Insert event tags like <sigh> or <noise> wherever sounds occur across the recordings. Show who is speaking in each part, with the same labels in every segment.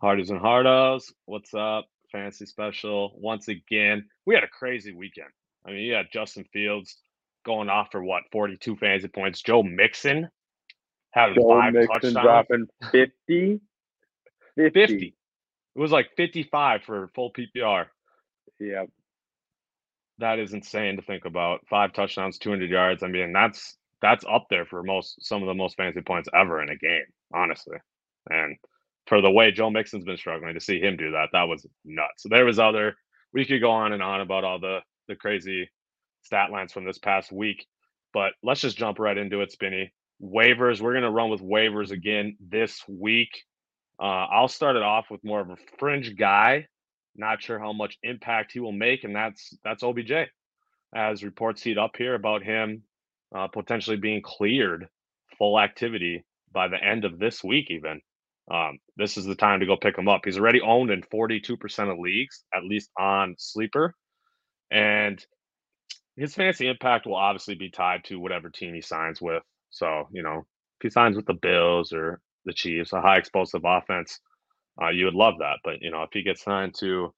Speaker 1: Hardies and Hardos, what's up? Fantasy special once again. We had a crazy weekend. I mean, you had Justin Fields going off for what 42 fantasy points. Joe Mixon had
Speaker 2: Joe
Speaker 1: five
Speaker 2: Mixon
Speaker 1: touchdowns.
Speaker 2: dropping 50. 50.
Speaker 1: 50. It was like 55 for full PPR.
Speaker 2: Yep.
Speaker 1: That is insane to think about. Five touchdowns, 200 yards. I mean, that's that's up there for most some of the most fantasy points ever in a game, honestly. And for the way Joe Mixon's been struggling to see him do that, that was nuts. So there was other. We could go on and on about all the the crazy stat lines from this past week, but let's just jump right into it, Spinny. Waivers. We're gonna run with waivers again this week. Uh, I'll start it off with more of a fringe guy. Not sure how much impact he will make, and that's that's OBJ. As reports heat up here about him uh, potentially being cleared full activity by the end of this week, even. Um, this is the time to go pick him up. He's already owned in 42% of leagues, at least on Sleeper. And his fantasy impact will obviously be tied to whatever team he signs with. So, you know, if he signs with the Bills or the Chiefs, a high explosive offense, uh, you would love that. But, you know, if he gets signed to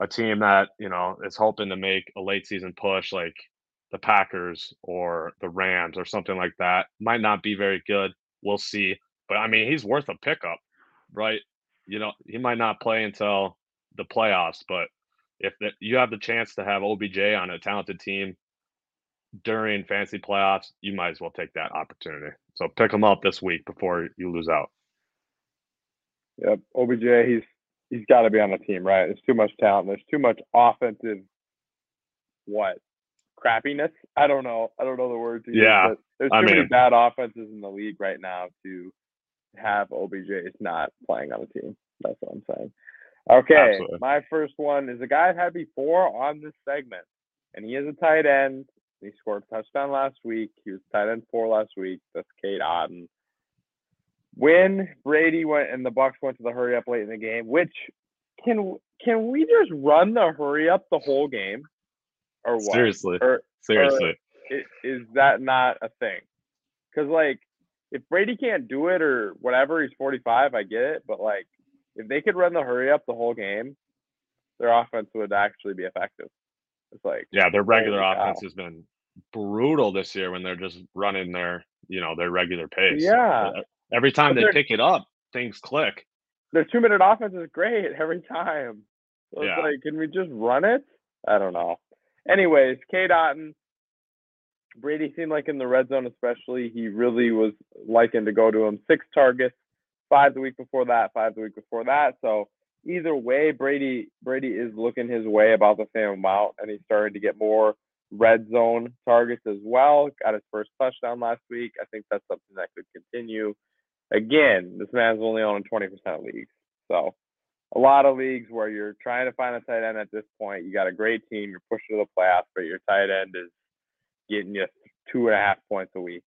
Speaker 1: a team that, you know, is hoping to make a late season push like the Packers or the Rams or something like that, might not be very good. We'll see. But I mean, he's worth a pickup, right? You know, he might not play until the playoffs, but if the, you have the chance to have OBJ on a talented team during fantasy playoffs, you might as well take that opportunity. So pick him up this week before you lose out.
Speaker 2: Yep. OBJ, he's he's got to be on the team, right? There's too much talent. There's too much offensive what crappiness. I don't know. I don't know the word to use.
Speaker 1: Yeah,
Speaker 2: but there's
Speaker 1: I
Speaker 2: too many bad offenses in the league right now to have OBJ is not playing on the team. That's what I'm saying. Okay,
Speaker 1: Absolutely.
Speaker 2: my first one is a guy I've had before on this segment, and he is a tight end. He scored a touchdown last week. He was tight end four last week. That's Cade Otton. When Brady went and the Bucs went to the hurry up late in the game, which can can we just run the hurry up the whole game, or what?
Speaker 1: Seriously,
Speaker 2: Or
Speaker 1: seriously.
Speaker 2: i- is that not a thing? Because like, if Brady can't do it or whatever, he's 45. I get it, but like, if they could run the hurry up the whole game, their offense would actually be effective. It's like,
Speaker 1: Yeah, their regular offense has been brutal this year when they're just running their, you know, their regular pace.
Speaker 2: Yeah.
Speaker 1: Every time
Speaker 2: But
Speaker 1: they pick it up, things click.
Speaker 2: their two minute offense is great <laughs> every time. So it's
Speaker 1: Yeah.
Speaker 2: like, can we just run it? I don't know. Anyways, Cade Otton, Brady seemed like in the red zone, especially, he really was liking to go to him. Six targets, five the week before that, five the week before that. So either way, Brady Brady is looking his way about the same amount, and he's starting to get more red zone targets as well. Got his first touchdown last week. I think that's something that could continue. Again, this man's only on 20% of leagues. So a lot of leagues where you're trying to find a tight end at this point, you got a great team, you're pushing to the playoffs, but your tight end is getting you two and a half points a week.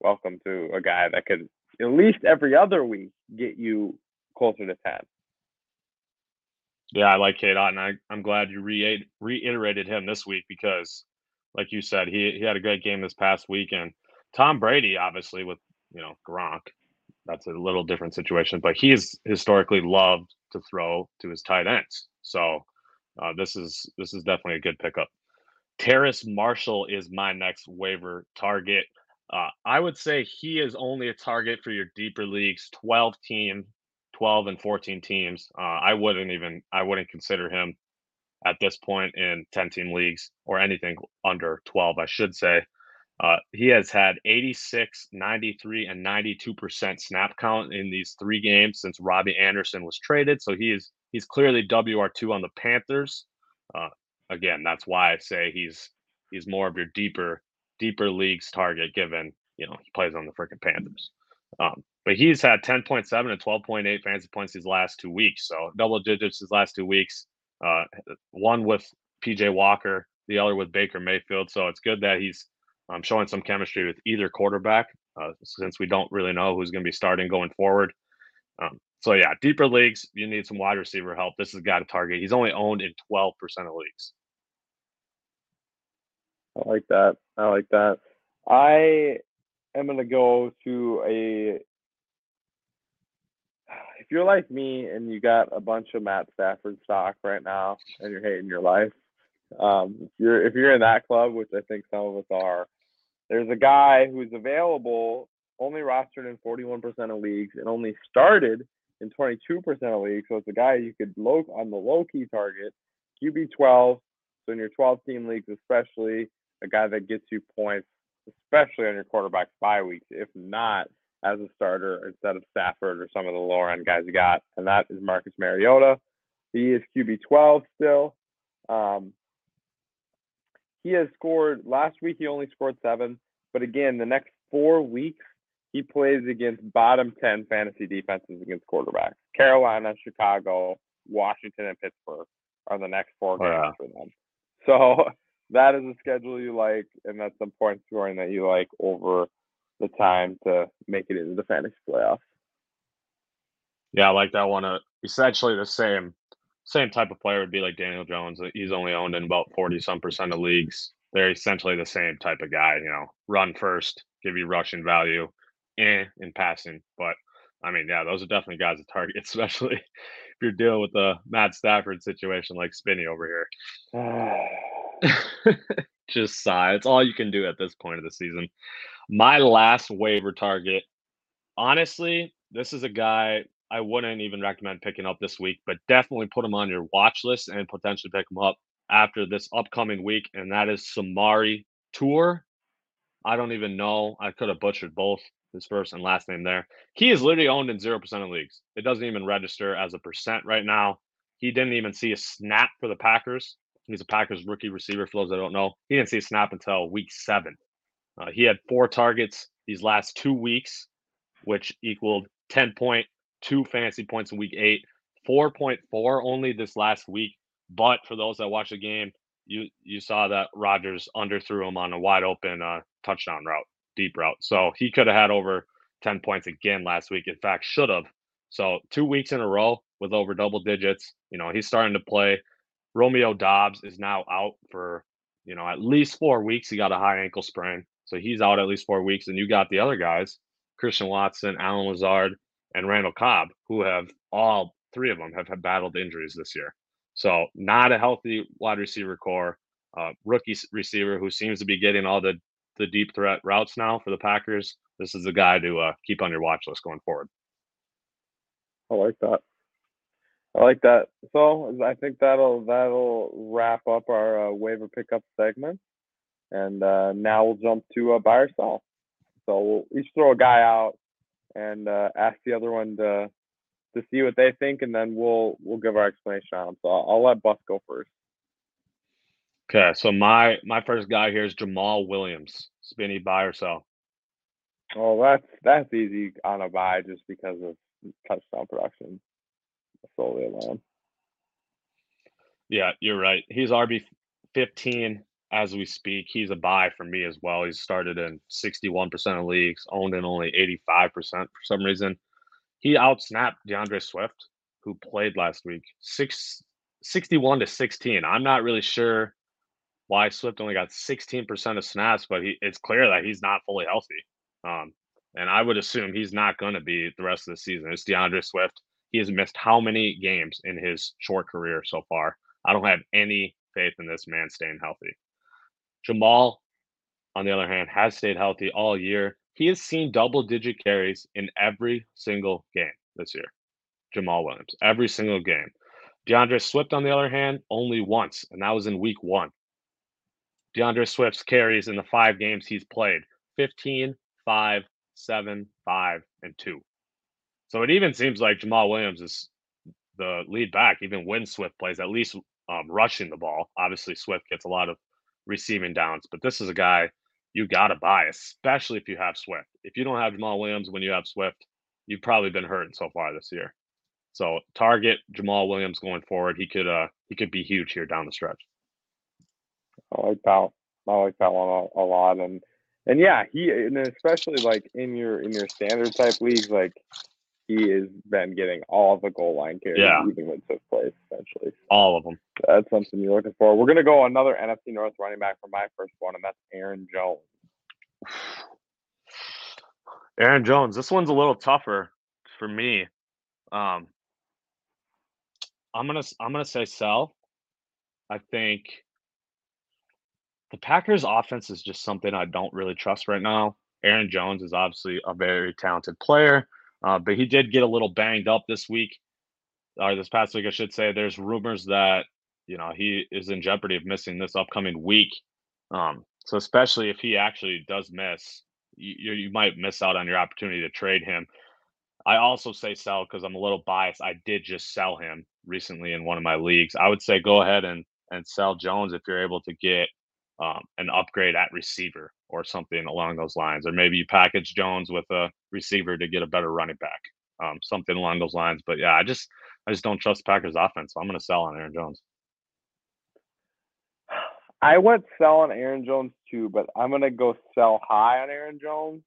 Speaker 2: Welcome to a guy that could at least every other week get you closer to 10.
Speaker 1: Yeah, I like Cade Otton. I, I'm glad you re- reiterated him this week because, like you said, he, he had a great game this past weekend. Tom Brady, obviously, with you know Gronk, that's a little different situation, but he's historically loved to throw to his tight ends. So uh, this is this is definitely a good pickup. Terrace Marshall is my next waiver target. Uh, I would say he is only a target for your deeper leagues, 12 team, 12 and 14 teams. Uh, I wouldn't even I wouldn't consider him at this point in 10 team leagues or anything under 12, I should say. Uh, he has had 86, 93, and 92% snap count in these three games since Robby Anderson was traded. So he is he's clearly WR2 on the Panthers. Uh, again, that's why I say he's he's more of your deeper deeper leagues target given you know he plays on the freaking Panthers. Um, but he's had 10.7 and 12.8 fantasy points these last two weeks. So double digits his last two weeks. Uh, one with PJ Walker, the other with Baker Mayfield. So it's good that he's um, showing some chemistry with either quarterback uh, since we don't really know who's going to be starting going forward. Um, so yeah, deeper leagues, you need some wide receiver help. This has got a target. He's only owned in 12% of leagues.
Speaker 2: I like that. I like that. I am to go to a. if you're like me and you got a bunch of Matt Stafford stock right now and you're hating your life, um, if you're if you're in that club, which I think some of us are, there's a guy who's available, only rostered in 41% of leagues and only started in 22% of leagues. So it's a guy you could low on the low key target, QB 12. So in your 12 team leagues, especially a guy that gets you points, especially on your quarterback bye weeks. If not, as a starter instead of Stafford or some of the lower end guys you got, and that is Marcus Mariota. He is QB 12 still. Um, he has scored last week. He only scored seven, but again, the next four weeks he plays against bottom 10 fantasy defenses against quarterbacks. Carolina, Chicago, Washington, and Pittsburgh are the next four games oh, yeah. for them. So that is a schedule you like, and that's some point scoring that you like over the time to make it into the fantasy playoffs.
Speaker 1: Yeah, I like that one. Uh, essentially the same same type of player would be like Daniel Jones. He's only owned in about forty some percent of leagues. They're essentially the same type of guy. You know, run first, give you rushing value, eh, in passing. But I mean, yeah, those are definitely guys to target, <laughs> especially if you're dealing with the Matt Stafford situation like Spinny over here. <sighs> <sighs> <sighs> <laughs> Just sigh. It's all you can do at this point of the season. My last waiver target, honestly, this is a guy I wouldn't even recommend picking up this week, but definitely put him on your watch list and potentially pick him up after this upcoming week, and that is Samori Toure. I don't even know. I could have butchered both his first and last name there. He is literally owned in 0% of leagues. It doesn't even register as a percent right now. He didn't even see a snap for the Packers. He's a Packers rookie receiver, for those that don't know. He didn't see a snap until week seven. Uh, he had four targets these last two weeks, which equaled 10.2 fantasy points in week eight, 4.4 only this last week. But for those that watched the game, you you saw that Rodgers underthrew him on a wide open uh, touchdown route, deep route. So he could have had over 10 points again last week. In fact, should have. So two weeks in a row with over double digits. You know, he's starting to play. Romeo Doubs is now out for, you know, at least four weeks. He got a high ankle sprain. So he's out at least four weeks. And you got the other guys, Christian Watson, Allen Lazard, and Randall Cobb, who have all three of them have, have battled injuries this year. So not a healthy wide receiver core. Uh, rookie receiver who seems to be getting all the the deep threat routes now for the Packers. This is a guy to uh, keep on your watch list going forward.
Speaker 2: I like that. I like that. So I think that'll that'll wrap up our uh, waiver pickup segment. And uh, now we'll jump to uh, buy or sell. So we'll each throw a guy out and uh, ask the other one to to see what they think, and then we'll we'll give our explanation on them. So I'll, I'll let Bus go first.
Speaker 1: Okay, so my my first guy here is Jamaal Williams. Spinny buy or sell?
Speaker 2: Oh, that's that's easy on a buy just because of touchdown production solely alone.
Speaker 1: Yeah, you're right. He's RB fifteen as we speak. He's a buy for me as well. He's started in 61% of leagues, owned in only 85% for some reason. He outsnapped D'Andre Swift, who played last week, six, 61 to 16. I'm not really sure why Swift only got 16% of snaps, but he, it's clear that he's not fully healthy. Um, and I would assume he's not going to be the rest of the season. It's D'Andre Swift. He has missed how many games in his short career so far? I don't have any faith in this man staying healthy. Jamaal, on the other hand, has stayed healthy all year. He has seen double digit carries in every single game this year. Jamaal Williams, every single game. D'Andre Swift, on the other hand, only once, and that was in week one. D'Andre Swift's carries in the five games he's played 15, 5, 7, 5, and 2. So it even seems like Jamaal Williams is the lead back, even when Swift plays, at least um, rushing the ball. Obviously, Swift gets a lot of receiving downs. But this is a guy you got to buy, especially if you have Swift. If you don't have Jamaal Williams when you have Swift, you've probably been hurting so far this year. So target Jamaal Williams going forward. He could uh he could be huge here down the stretch.
Speaker 2: I like that. I like that one a, a lot, and and yeah, he and especially like in your in your standard type leagues, like he has been getting all the goal line carries, yeah. even when fifth place, essentially.
Speaker 1: All of them.
Speaker 2: That's something you're looking for. We're going to go another NFC North running back for my first one, and that's Aaron Jones. <sighs>
Speaker 1: Aaron Jones. This one's a little tougher for me. Um, I'm gonna I'm gonna say sell. I think the Packers offense is just something I don't really trust right now. Aaron Jones is obviously a very talented player, uh, but he did get a little banged up this week, or this past week, I should say. There's rumors that you know he is in jeopardy of missing this upcoming week. Um, so especially if he actually does miss, you, you might miss out on your opportunity to trade him. I also say sell because I'm a little biased. I did just sell him recently in one of my leagues. I would say go ahead and and sell Jones if you're able to get um, an upgrade at receiver or something along those lines, or maybe you package Jones with a receiver to get a better running back, um, something along those lines. But yeah, I just I just don't trust Packers offense, so I'm going to sell on Aaron Jones.
Speaker 2: I went sell on Aaron Jones too, but I'm gonna go sell high on Aaron Jones.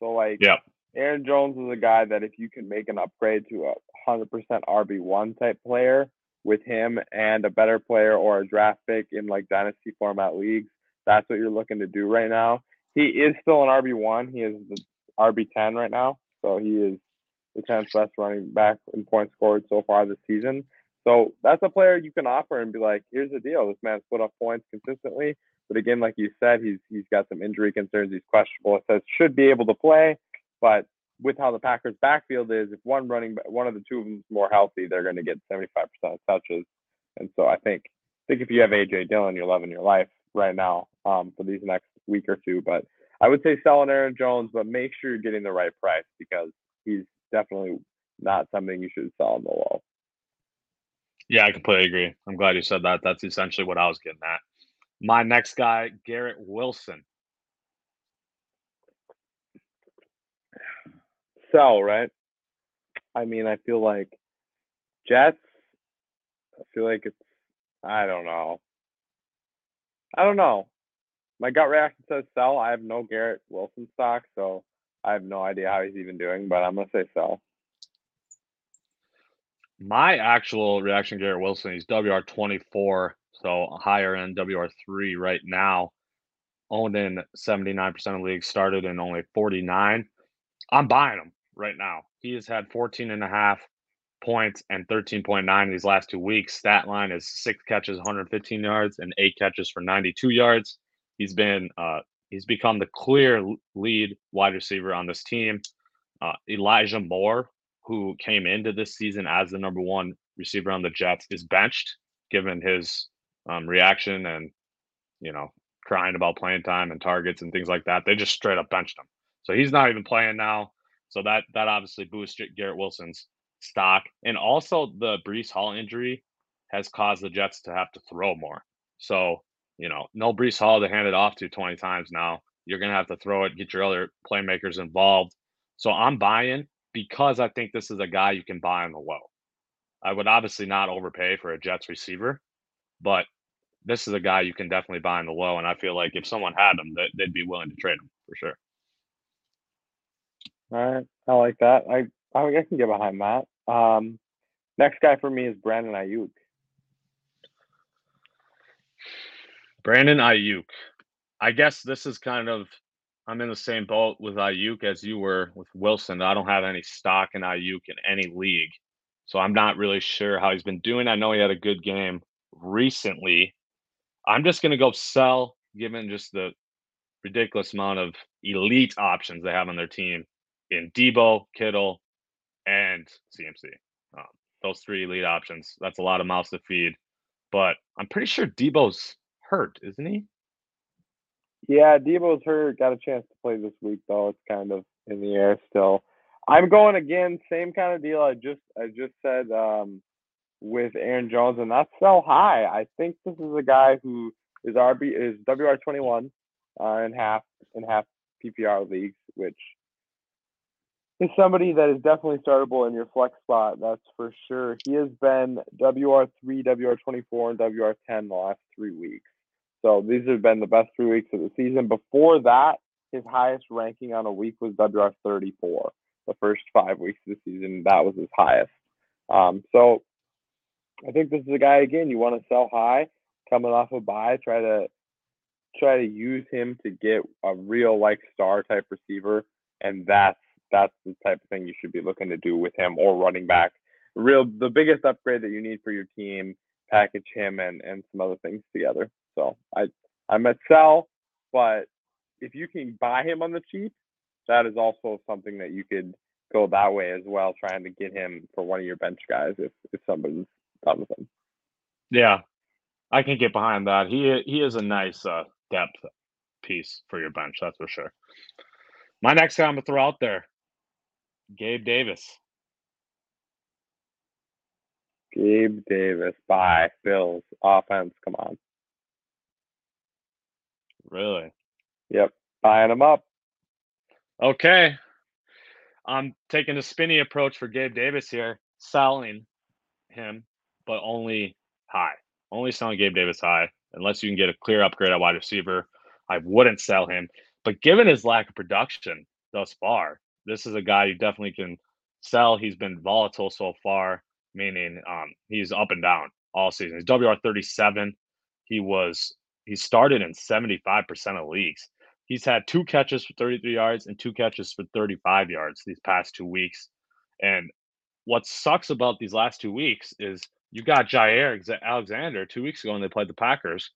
Speaker 2: So like,
Speaker 1: yeah,
Speaker 2: Aaron Jones is a guy that if you can make an upgrade to a hundred percent RB one type player with him and a better player or a draft pick in like dynasty format leagues, that's what you're looking to do right now. He is still an RB one. He is the RB ten right now, so he is the tenth best running back in points scored so far this season. So that's a player you can offer and be like, here's the deal. This man's put up points consistently. But again, like you said, he's he's got some injury concerns. He's questionable. It says should be able to play, but with how the Packers backfield is, if one running one of the two of them is more healthy, they're going to get 75% of touches. And so I think I think if you have AJ Dillon, you're loving your life right now um, for these next week or two. But I would say sell an Aaron Jones, but make sure you're getting the right price because he's definitely not something you should sell on the low.
Speaker 1: Yeah, I completely agree. I'm glad you said that. That's essentially what I was getting at. My next guy, Garrett Wilson.
Speaker 2: Sell, right? I mean, I feel like Jets. I feel like it's. I don't know. I don't know. My gut reaction says sell. I have no Garrett Wilson stock, so I have no idea how he's even doing, but I'm gonna say sell.
Speaker 1: My actual reaction, Garrett Wilson, he's WR twenty four, so higher end WR three right now. Owned in seventy nine percent of leagues, started in only forty nine. I'm buying him right now. He has had 14 and a half points and 13.9 in these last two weeks. Stat line is six catches, 115 yards, and eight catches for 92 yards. He's been uh, he's become the clear lead wide receiver on this team. Uh, Elijah Moore, who came into this season as the number one receiver on the Jets, is benched given his um, reaction and you know crying about playing time and targets and things like that. They just straight up benched him, so he's not even playing now. So that that obviously boosts Garrett Wilson's stock, and also the Breece Hall injury has caused the Jets to have to throw more. So you know, no Breece Hall to hand it off to 20 times now. You're gonna have to throw it, get your other playmakers involved. So I'm buying because I think this is a guy you can buy on the low. I would obviously not overpay for a Jets receiver, but this is a guy you can definitely buy on the low. And I feel like if someone had him, that they'd be willing to trade him for sure.
Speaker 2: All right, I like that. I I can get behind that. Um, next guy for me is Brandon Aiyuk.
Speaker 1: Brandon Aiyuk. I guess this is kind of I'm in the same boat with Aiyuk as you were with Wilson. I don't have any stock in Aiyuk in any league, so I'm not really sure how he's been doing. I know he had a good game recently. I'm just gonna go sell, given just the ridiculous amount of elite options they have on their team in Deebo, Kittle, and CMC. Um, those three elite options. That's a lot of mouths to feed. But I'm pretty sure Deebo's hurt, isn't he?
Speaker 2: Yeah, Deebo's hurt. Got a chance to play this week though. It's kind of in the air still. I'm going again, same kind of deal I just I just said um, with Aaron Jones, and that's sell high. I think this is a guy who is RB is WR twenty one uh, in half in half PPR leagues, which is somebody that is definitely startable in your flex spot. That's for sure. He has been WR3, WR24, and WR10 the last three weeks. So these have been the best three weeks of the season. Before that, his highest ranking on a week was WR34. The first five weeks of the season, that was his highest. Um, so I think this is a guy again you want to sell high, coming off a buy, try to try to use him to get a real like star type receiver, and that's that's the type of thing you should be looking to do with him or running back. Real the biggest upgrade that you need for your team, package him and and some other things together. So I I'm at sell, but if you can buy him on the cheap, that is also something that you could go that way as well, trying to get him for one of your bench guys if if somebody's done with him.
Speaker 1: Yeah, I can get behind that. He he is a nice uh, depth piece for your bench, that's for sure. My next guy I'm gonna throw out there, Gabe Davis.
Speaker 2: Gabe Davis, bye. Bills offense, come on.
Speaker 1: Really?
Speaker 2: Yep, buying him up.
Speaker 1: Okay. I'm taking a spinny approach for Gabe Davis here, selling him, but only high. Only selling Gabe Davis high, unless you can get a clear upgrade at wide receiver. I wouldn't sell him. But given his lack of production thus far, this is a guy you definitely can sell. He's been volatile so far, meaning um, he's up and down all season. He's WR 37. He was he started in 75% of leagues. He's had two catches for 33 yards and two catches for 35 yards these past two weeks. And what sucks about these last two weeks is you got Jaire Alexander two weeks ago when they played the Packers,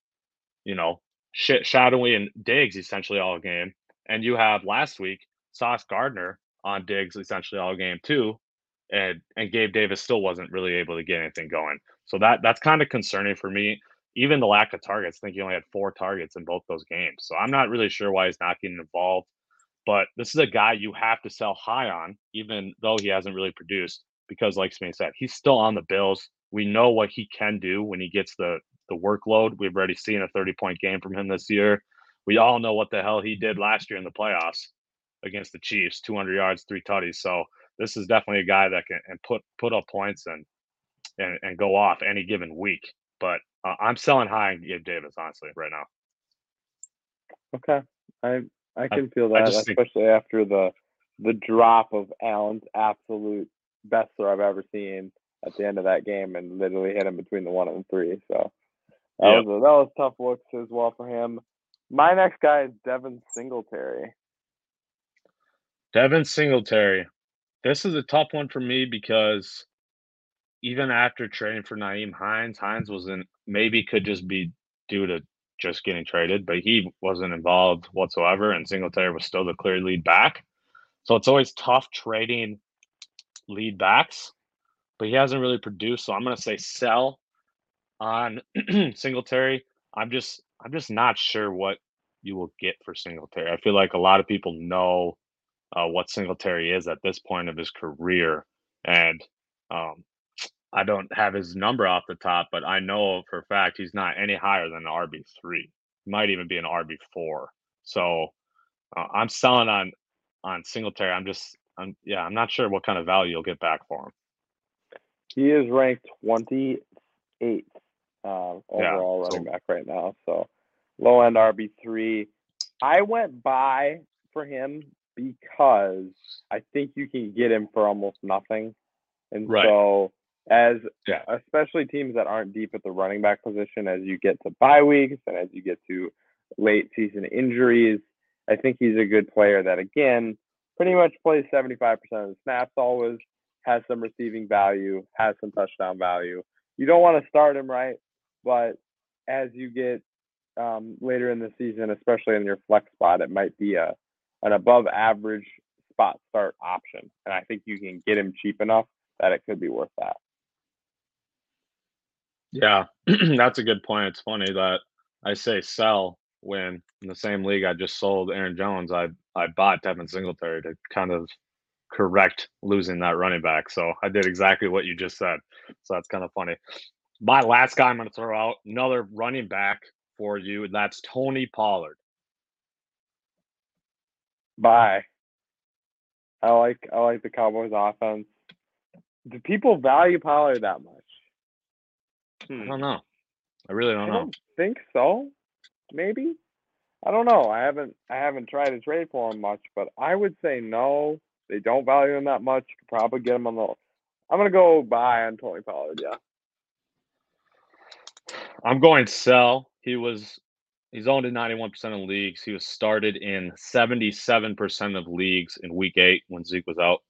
Speaker 1: you know, sh- shadowing and Diggs essentially all game. And you have last week Sauce Gardner on Diggs essentially all game too. And and Gabe Davis still wasn't really able to get anything going. So that that's kind of concerning for me. Even the lack of targets. I think he only had four targets in both those games. So I'm not really sure why he's not getting involved. But this is a guy you have to sell high on, even though he hasn't really produced, because like Spain said, he's still on the Bills. We know what he can do when he gets the the workload. We've already seen a 30 point game from him this year. We all know what the hell he did last year in the playoffs against the Chiefs, 200 yards, three tutties. So this is definitely a guy that can and put put up points and and, and go off any given week. But uh, I'm selling high on Gabe Davis honestly right now.
Speaker 2: Okay, I I can I, feel that, especially think, after the the drop of Allen's absolute best throw I've ever seen at the end of that game, and literally hit him between the one and three. So that yep. was a, that was tough looks as well for him. My next guy is Devin Singletary.
Speaker 1: Devin Singletary. This is a tough one for me because even after trading for Nyheim Hines, Hines wasn't maybe could just be due to just getting traded, but he wasn't involved whatsoever, and Singletary was still the clear lead back. So it's always tough trading lead backs, but he hasn't really produced. So I'm gonna say sell on <clears throat> Singletary. I'm just I'm just not sure what you will get for Singletary. I feel like a lot of people know uh, what Singletary is at this point of his career, and um, I don't have his number off the top, but I know for a fact he's not any higher than an RB three. Might even be an RB four. So uh, I'm selling on on Singletary. I'm just I'm yeah I'm not sure what kind of value you'll get back for him.
Speaker 2: He is ranked 28th uh, overall yeah, running back right now. So low end RB three. I went by for him because I think you can get him for almost nothing, and right. so as yeah. especially teams that aren't deep at the running back position, as you get to bye weeks and as you get to late season injuries, I think he's a good player that again pretty much plays 75% of the snaps always, has some receiving value, has some touchdown value. You don't want to start him right, but as you get um, later in the season, especially in your flex spot, it might be a an above average spot start option. And I think you can get him cheap enough that it could be worth that.
Speaker 1: Yeah, <clears throat> that's a good point. It's funny that I say sell when in the same league I just sold Aaron Jones, I I bought Devin Singletary to kind of correct losing that running back. So I did exactly what you just said. So that's kind of funny. My last guy I'm going to throw out another running back for you. That's Tony Pollard.
Speaker 2: Bye. I like I like the Cowboys offense. Do people value Pollard that much?
Speaker 1: Hmm. I don't know. I really don't I know. Don't
Speaker 2: think so. Maybe. I don't know. I haven't I haven't tried to trade for him much, but I would say no. They don't value him that much. You could probably get him on the. I'm gonna go buy on Tony Pollard. Yeah.
Speaker 1: I'm going sell. He was He's owned in 91% of leagues. He was started in 77% of leagues in week eight when Zeke was out.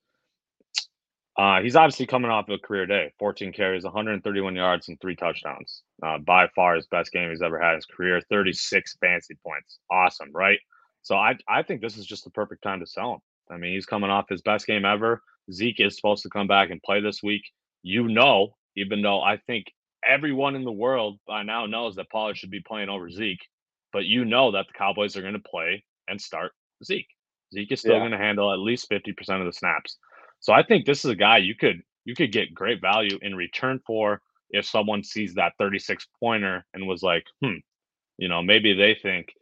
Speaker 1: Uh, he's obviously coming off a career day 14 carries, 131 yards, and three touchdowns. Uh, by far his best game he's ever had in his career, 36 fantasy points. Awesome, right? So I, I think this is just the perfect time to sell him. I mean, he's coming off his best game ever. Zeke is supposed to come back and play this week. You know, even though I think everyone in the world by now knows that Pollard should be playing over Zeke, but you know that the Cowboys are going to play and start Zeke. Zeke is still yeah. going to handle at least 50% of the snaps. So I think this is a guy you could you could get great value in return for if someone sees that 36 pointer and was like, hmm, you know, maybe they think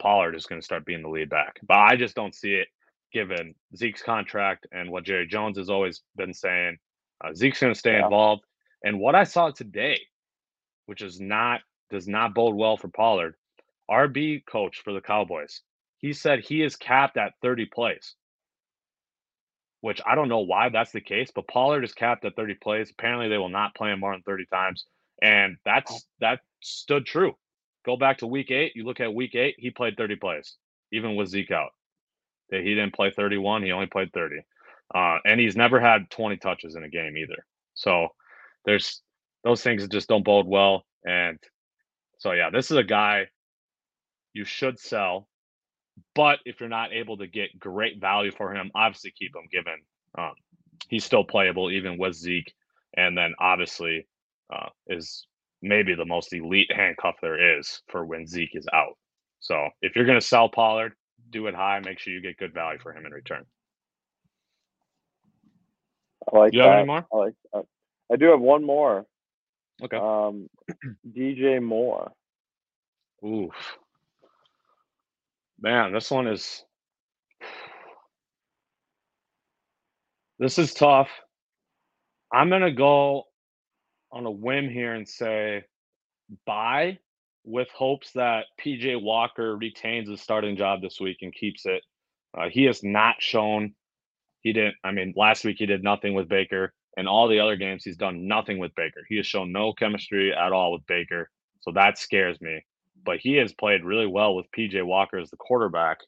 Speaker 1: Pollard is going to start being the lead back. But I just don't see it given Zeke's contract and what Jerry Jones has always been saying. Uh, Zeke's going to stay yeah. involved. And what I saw today, which is not does not bode well for Pollard, RB coach for the Cowboys, he said he is capped at 30 plays which I don't know why that's the case, but Pollard is capped at 30 plays. Apparently, they will not play him more than 30 times. And that's oh. that stood true. Go back to week eight. You look at week eight, he played 30 plays, even with Zeke out. He didn't play 31, he only played 30. Uh, and he's never had 20 touches in a game either. So there's those things that just don't bode well. And so, yeah, this is a guy you should sell but if you're not able to get great value for him, obviously keep him given um, he's still playable even with Zeke. And then obviously uh, is maybe the most elite handcuff there is for when Zeke is out. So if you're going to sell Pollard, do it high. Make sure you get good value for him in return.
Speaker 2: I like
Speaker 1: you
Speaker 2: that.
Speaker 1: have any more?
Speaker 2: I like. That. I do have one more.
Speaker 1: Okay.
Speaker 2: Um, <clears throat> DJ Moore.
Speaker 1: Oof. Man, this one is this is tough. I'm gonna go on a whim here and say buy with hopes that PJ Walker retains his starting job this week and keeps it. Uh, he has not shown he didn't. I mean, last week he did nothing with Baker, and all the other games he's done nothing with Baker. He has shown no chemistry at all with Baker, so that scares me but he has played really well with PJ Walker as the quarterback.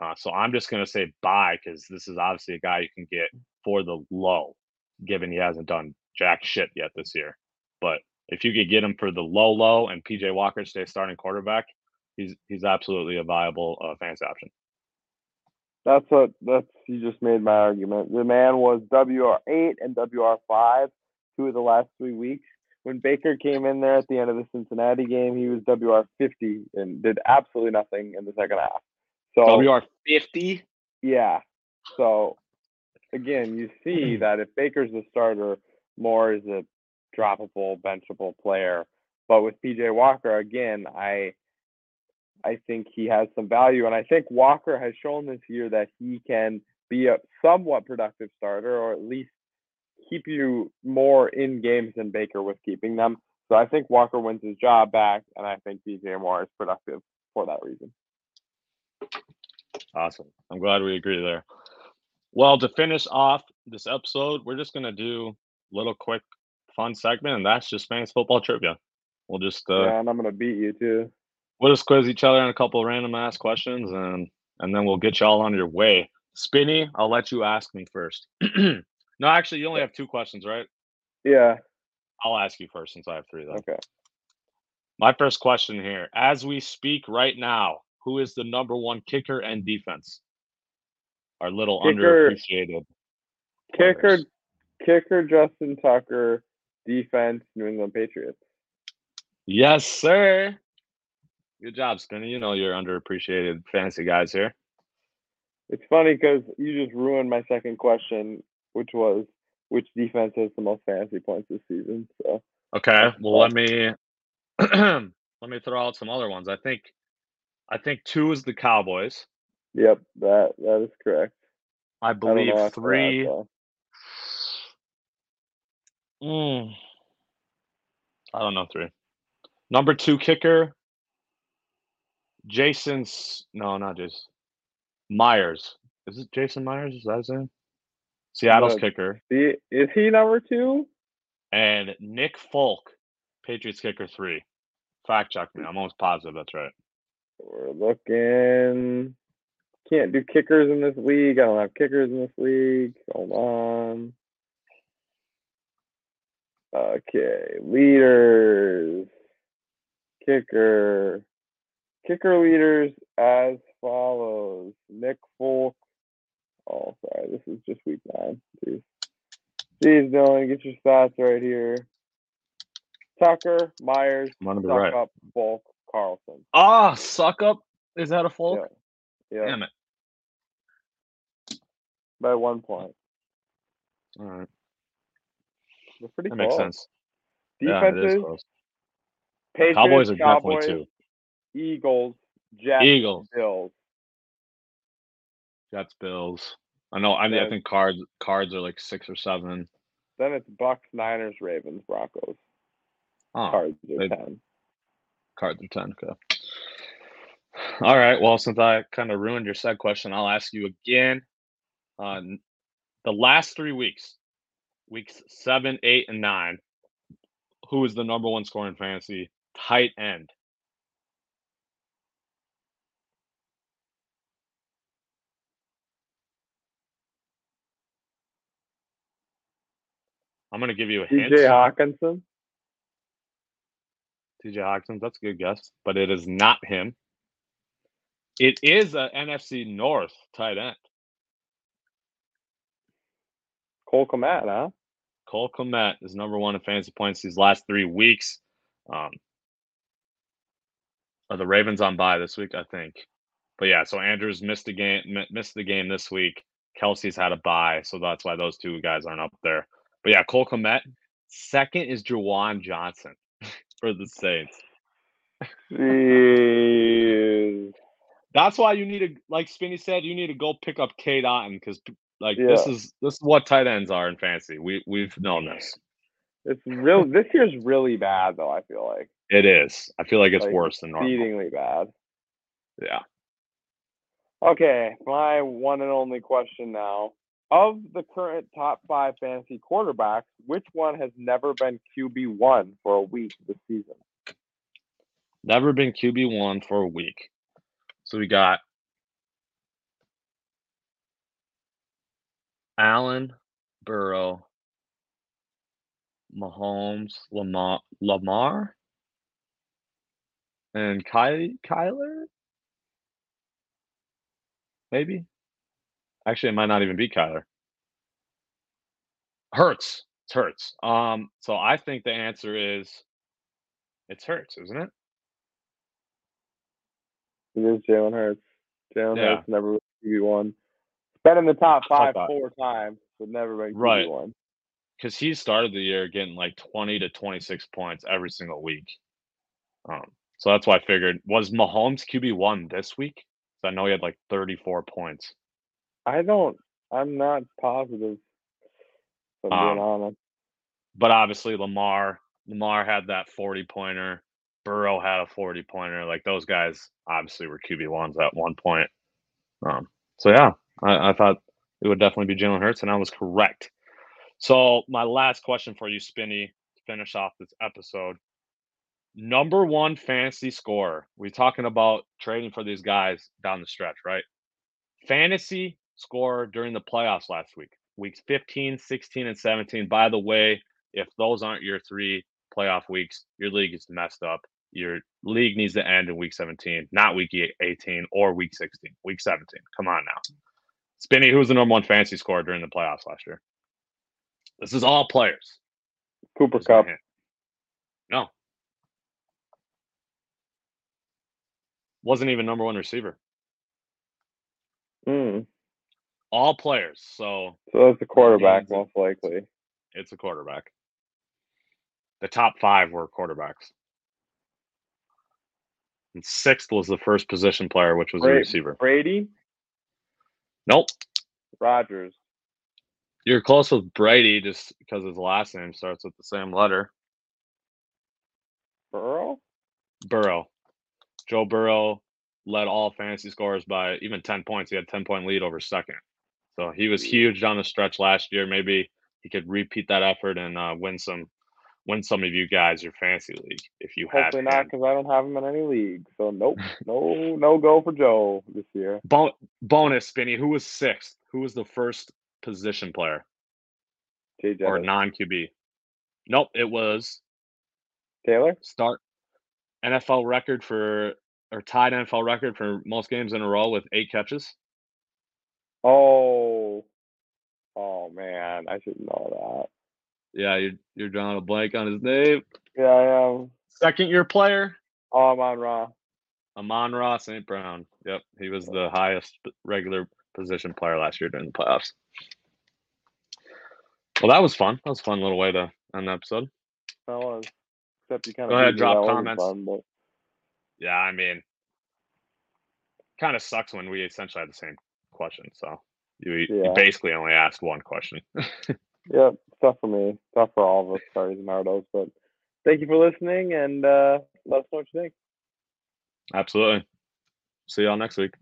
Speaker 1: Uh, so I'm just going to say buy because this is obviously a guy you can get for the low, given he hasn't done jack shit yet this year. But if you could get him for the low, low, and PJ Walker stay starting quarterback, he's he's absolutely a viable uh, fantasy option.
Speaker 2: That's what that's you just made my argument. The man was WR eight and WR five two of the last three weeks when Baker came in there at the end of the Cincinnati game, he was WR fifty and did absolutely nothing in the second half. So
Speaker 1: WR fifty.
Speaker 2: Yeah. So again, you see hmm. that if Baker's the starter, Moore is a droppable, benchable player. But with PJ Walker, again, I I think he has some value, and I think Walker has shown this year that he can be a somewhat productive starter, or at least keep you more in games than Baker was keeping them. So I think Walker wins his job back, and I think DJ Moore is productive for that reason.
Speaker 1: Awesome. I'm glad we agree there. Well, to finish off this episode, we're just gonna do a little quick fun segment, and that's just fantasy football trivia. We'll just uh,
Speaker 2: yeah, and I'm gonna beat you too.
Speaker 1: We'll just quiz each other on a couple random ass questions, and and then we'll get y'all on your way. Spinny, I'll let you ask me first. <clears throat> No, actually, you only have two questions, right?
Speaker 2: Yeah.
Speaker 1: I'll ask you first since I have three, though.
Speaker 2: Okay.
Speaker 1: My first question here: As we speak right now, who is the number one kicker and defense? Our little kicker, underappreciated.
Speaker 2: Kicker, players. kicker, Justin Tucker. Defense, New England Patriots.
Speaker 1: Yes, sir. Good job, Spinny. You know you're underappreciated fantasy guys here.
Speaker 2: It's funny because you just ruined my second question which was which defense has the most fantasy points this season. So
Speaker 1: okay, well let me <clears throat> let me throw out some other ones. I think I think two is the Cowboys.
Speaker 2: Yep, that that is correct.
Speaker 1: I believe I three. That, mm, I don't know three. Number two kicker. Jason's no, not Jason. Myers. Is it Jason Myers? Is that his name? Seattle's kicker.
Speaker 2: is he number two?
Speaker 1: And Nick Folk, Patriots kicker three. Fact check me. I'm almost positive that's right.
Speaker 2: We're looking. Can't do kickers in this league. I don't have kickers in this league. Hold on. Okay, leaders. Kicker. Kicker leaders as follows. Nick Folk. Oh, sorry. This is just week nine. Jeez. Jeez, Dylan, get your stats right here. Tucker, Myers,
Speaker 1: I'm on the
Speaker 2: Suck
Speaker 1: right.
Speaker 2: Up, Bulk, Carlson.
Speaker 1: Ah, suck up. Is that a folk?
Speaker 2: Yeah.
Speaker 1: Damn it.
Speaker 2: By one point.
Speaker 1: All right.
Speaker 2: We're pretty
Speaker 1: That
Speaker 2: close.
Speaker 1: makes sense. Yeah, it is
Speaker 2: Defenses,
Speaker 1: close.
Speaker 2: Patriots,
Speaker 1: Cowboys are
Speaker 2: Cowboys,
Speaker 1: definitely two.
Speaker 2: Eagles, Jets,
Speaker 1: Eagles,
Speaker 2: Bills.
Speaker 1: Jets, Bills. I know. I mean, I think cards cards are like six or seven.
Speaker 2: Then it's Bucs, Niners, Ravens, Broncos.
Speaker 1: Oh,
Speaker 2: Cards are
Speaker 1: they-
Speaker 2: ten.
Speaker 1: cards are ten. Okay. All right. Well, since I kind of ruined your said question, I'll ask you again. Uh, the last three weeks, weeks seven, eight, and nine, who is the number one scorer in fantasy? Tight end. I'm gonna give you a hint.
Speaker 2: DJ Hockenson.
Speaker 1: TJ Hawkins, that's a good guess, but it is not him. It is a NFC North tight end.
Speaker 2: Cole Kmet, huh?
Speaker 1: Cole Kmet is number one in fantasy points these last three weeks. Um, are the Ravens on bye this week? I think. But yeah, so Andrews missed the game. Missed the game this week. Kelce's had a bye, so that's why those two guys aren't up there. But yeah, Cole Kmet. Second is Juwan Johnson <laughs> for the Saints. That's why you need to, like Spinny said, you need to go pick up Cade Otton because, like, this is this is what tight ends are in fantasy. We we've known this.
Speaker 2: It's real. This year's really bad, though. I feel like
Speaker 1: It is. I feel like it's
Speaker 2: Like,
Speaker 1: worse than normal.
Speaker 2: exceedingly bad.
Speaker 1: Yeah.
Speaker 2: Okay, my one and only question now. Of the current top five fantasy quarterbacks, which one has never been QB one for a week this season?
Speaker 1: Never been QB one for a week. So we got Allen, Burrow, Mahomes, Lamar, Lamar, and Ky- Kyler. Maybe. Actually, it might not even be Kyler. Hurts. It's Hurts. Um. So I think the answer is it's Hurts, isn't it?
Speaker 2: It is Jalen Hurts. Jalen
Speaker 1: Yeah.
Speaker 2: Hurts never been QB one. Been in the top five four times, but never QB
Speaker 1: Right.
Speaker 2: one.
Speaker 1: because he started the year getting like 20 to 26 points every single week. Um, so that's why I figured was Mahomes QB one this week? 'Cause I know he had like 34 points.
Speaker 2: I don't. I'm not positive. If I'm
Speaker 1: Um,
Speaker 2: being honest.
Speaker 1: But obviously Lamar, Lamar had that 40 pointer. Burrow had a 40 pointer. Like those guys obviously were QB ones at one point. Um, so yeah, I, I thought it would definitely be Jalen Hurts, and I was correct. So my last question for you, Spinny, to finish off this episode. Number one fantasy scorer. We're talking about trading for these guys down the stretch, right? Fantasy scorer during the playoffs last week, weeks 15, 16, and 17. By the way, if those aren't your three playoff weeks, your league is messed up. Your league needs to end in week 17, not week e- 18 or week 16, week 17. Come on now. Spinny, who was the number one fantasy scorer during the playoffs last year? This is all players.
Speaker 2: Cooper
Speaker 1: Just Kupp. No. Wasn't even number one receiver.
Speaker 2: Hmm.
Speaker 1: All players. So
Speaker 2: So that's the quarterback,
Speaker 1: of-
Speaker 2: most likely.
Speaker 1: it's a quarterback. The top five were quarterbacks. And sixth was the first position player, which was a receiver.
Speaker 2: Brady,
Speaker 1: Nope.
Speaker 2: Rodgers.
Speaker 1: You're close with Brady just because his last name starts with the same letter.
Speaker 2: Burrow.
Speaker 1: Burrow. Joe Burrow led all fantasy scores by even 10 points. He had 10 point lead over second. So he was huge down the stretch last year. Maybe he could repeat that effort and uh, win some win some of you guys your fantasy league if you have
Speaker 2: Hopefully not, because I don't have him in any league. So nope, <laughs> no, no go for Joe this year.
Speaker 1: Bon- bonus, Spinny. Who was sixth? Who was the first position player
Speaker 2: Jay
Speaker 1: or non QB? Nope, it was
Speaker 2: Taylor.
Speaker 1: start NFL record for or tied NFL record for most games in a row with eight catches.
Speaker 2: Oh, oh man, I should know that.
Speaker 1: Yeah, you're you're drawing a blank on his name.
Speaker 2: Yeah, I am.
Speaker 1: Second year player,
Speaker 2: Oh, I'm on Raw.
Speaker 1: Amon-Ra St. Brown. Yep, he was the highest regular position player last year during the playoffs. Well, that was fun. That was a fun little way to end the episode.
Speaker 2: That was. Except you kind of Go
Speaker 1: ahead, drop comments.
Speaker 2: Fun, but
Speaker 1: Yeah, I mean, kind of sucks when we essentially had the same question. So you, you basically only asked one question. <laughs>
Speaker 2: yeah, tough for me. Tough for all of us, and Nardos. But thank you for listening, and uh, let us know what you think.
Speaker 1: Absolutely. See y'all next week.